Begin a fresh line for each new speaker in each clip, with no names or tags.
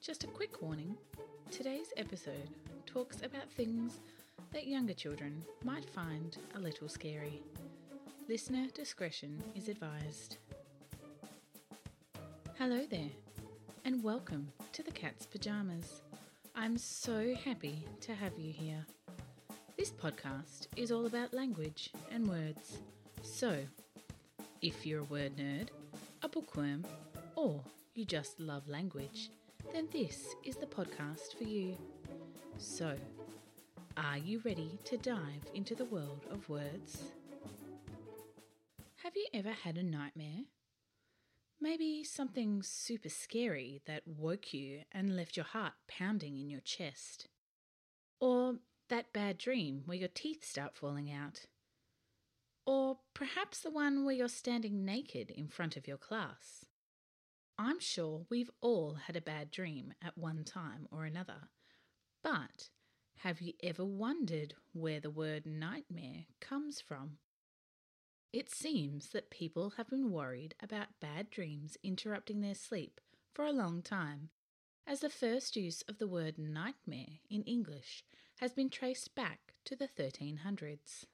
Just a quick warning today's episode talks about things that younger children might find a little scary. Listener discretion is advised. Hello there, and welcome to the Cat's Pyjamas. I'm so happy to have you here. This podcast is all about language and words. So, if you're a word nerd, a bookworm, or you just love language, then this is the podcast for you. So, are you ready to dive into the world of words? Have you ever had a nightmare? Maybe something super scary that woke you and left your heart pounding in your chest. Or that bad dream where your teeth start falling out. Or perhaps the one where you're standing naked in front of your class. I'm sure we've all had a bad dream at one time or another, but have you ever wondered where the word nightmare comes from? It seems that people have been worried about bad dreams interrupting their sleep for a long time, as the first use of the word nightmare in English has been traced back to the 1300s.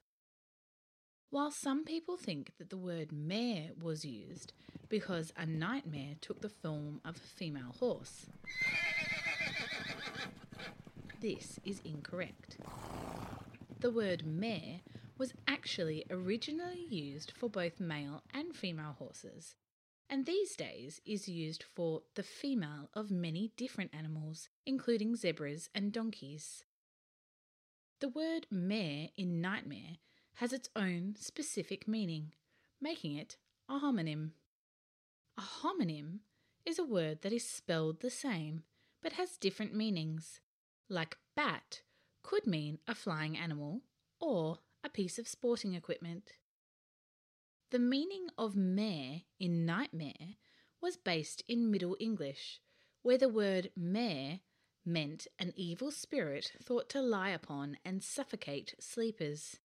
While some people think that the word mare was used because a nightmare took the form of a female horse, this is incorrect. The word mare was actually originally used for both male and female horses, and these days is used for the female of many different animals, including zebras and donkeys. The word mare in nightmare has its own specific meaning, making it a homonym. A homonym is a word that is spelled the same but has different meanings, like bat could mean a flying animal or a piece of sporting equipment. The meaning of mare in nightmare was based in Middle English, where the word mare meant an evil spirit thought to lie upon and suffocate sleepers.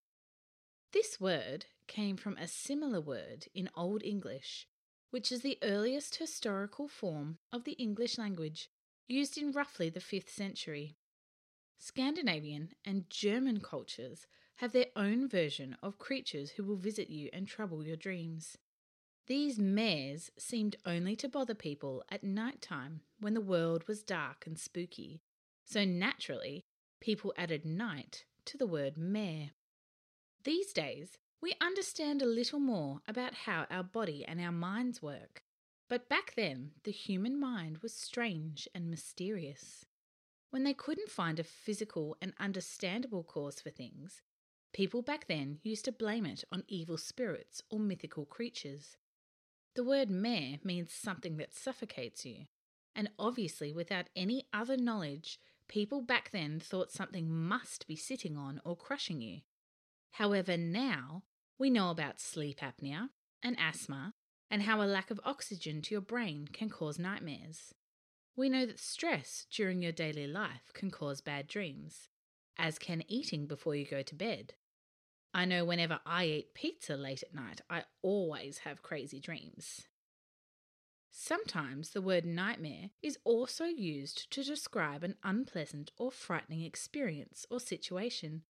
This word came from a similar word in Old English, which is the earliest historical form of the English language, used in roughly the 5th century. Scandinavian and German cultures have their own version of creatures who will visit you and trouble your dreams. These mares seemed only to bother people at night time when the world was dark and spooky, so naturally, people added night to the word mare. These days, we understand a little more about how our body and our minds work. But back then, the human mind was strange and mysterious. When they couldn't find a physical and understandable cause for things, people back then used to blame it on evil spirits or mythical creatures. The word mare means something that suffocates you, and obviously, without any other knowledge, people back then thought something must be sitting on or crushing you. However, now we know about sleep apnea and asthma and how a lack of oxygen to your brain can cause nightmares. We know that stress during your daily life can cause bad dreams, as can eating before you go to bed. I know whenever I eat pizza late at night, I always have crazy dreams. Sometimes the word nightmare is also used to describe an unpleasant or frightening experience or situation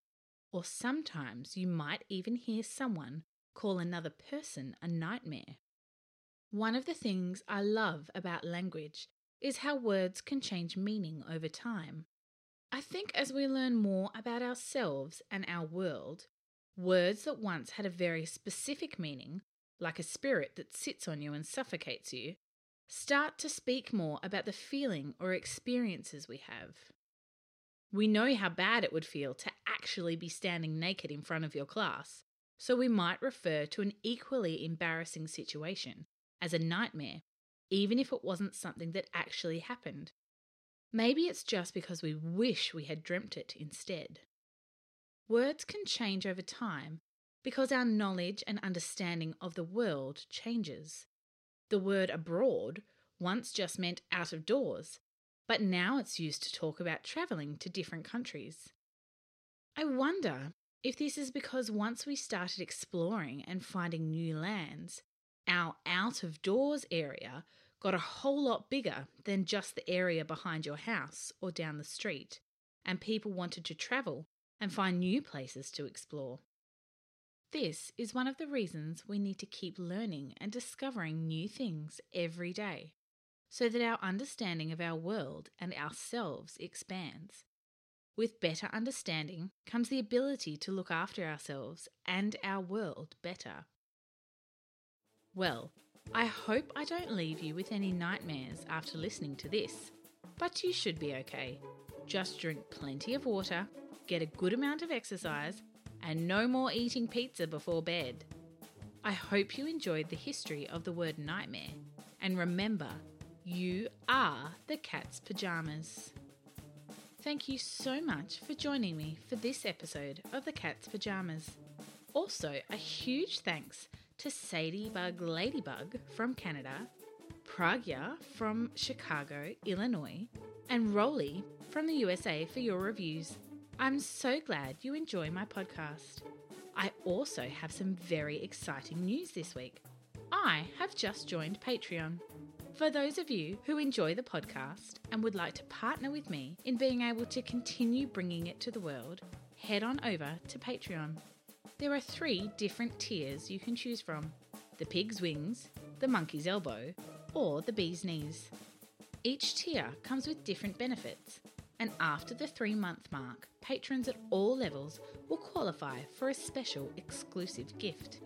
or sometimes you might even hear someone call another person a nightmare. One of the things I love about language is how words can change meaning over time. I think as we learn more about ourselves and our world, words that once had a very specific meaning, like a spirit that sits on you and suffocates you, start to speak more about the feeling or experiences we have. We know how bad it would feel to actually be standing naked in front of your class, so we might refer to an equally embarrassing situation as a nightmare, even if it wasn't something that actually happened. Maybe it's just because we wish we had dreamt it instead. Words can change over time because our knowledge and understanding of the world changes. The word abroad once just meant out of doors, but now it's used to talk about travelling to different countries. I wonder If this is because once we started exploring and finding new lands, our out of doors area got a whole lot bigger than just the area behind your house or down the street, and people wanted to travel and find new places to explore. This is one of the reasons we need to keep learning and discovering new things every day so that our understanding of our world and ourselves expands. With better understanding comes the ability to look after ourselves and our world better. Well, I hope I don't leave you with any nightmares after listening to this, but you should be okay. Just drink plenty of water, get a good amount of exercise, and no more eating pizza before bed. I hope you enjoyed the history of the word nightmare, and remember, you are the cat's pajamas. Thank you so much for joining me for this episode of The Cat's Pyjamas. Also, a huge thanks to Sadie Bug Ladybug from Canada, Pragya from Chicago, Illinois, and Rolly from the USA for your reviews. I'm so glad you enjoy my podcast. I also have some very exciting news this week. I have just joined Patreon. For those of you who enjoy the podcast and would like to partner with me in being able to continue bringing it to the world, head on over to Patreon. There are three different tiers you can choose from the pig's wings, the monkey's elbow, or the bee's knees. Each tier comes with different benefits, and after the three month mark, patrons at all levels will qualify for a special exclusive gift.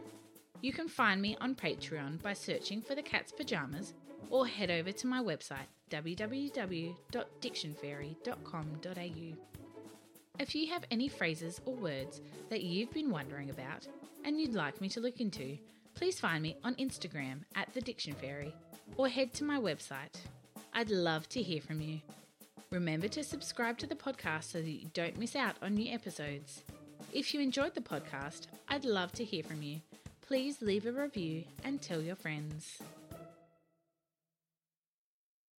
You can find me on Patreon by searching for the cat's pyjamas or head over to my website www.dictionfairy.com.au. If you have any phrases or words that you've been wondering about and you'd like me to look into, please find me on Instagram at The Diction Fairy or head to my website. I'd love to hear from you. Remember to subscribe to the podcast so that you don't miss out on new episodes. If you enjoyed the podcast, I'd love to hear from you. Please leave a review and tell your friends.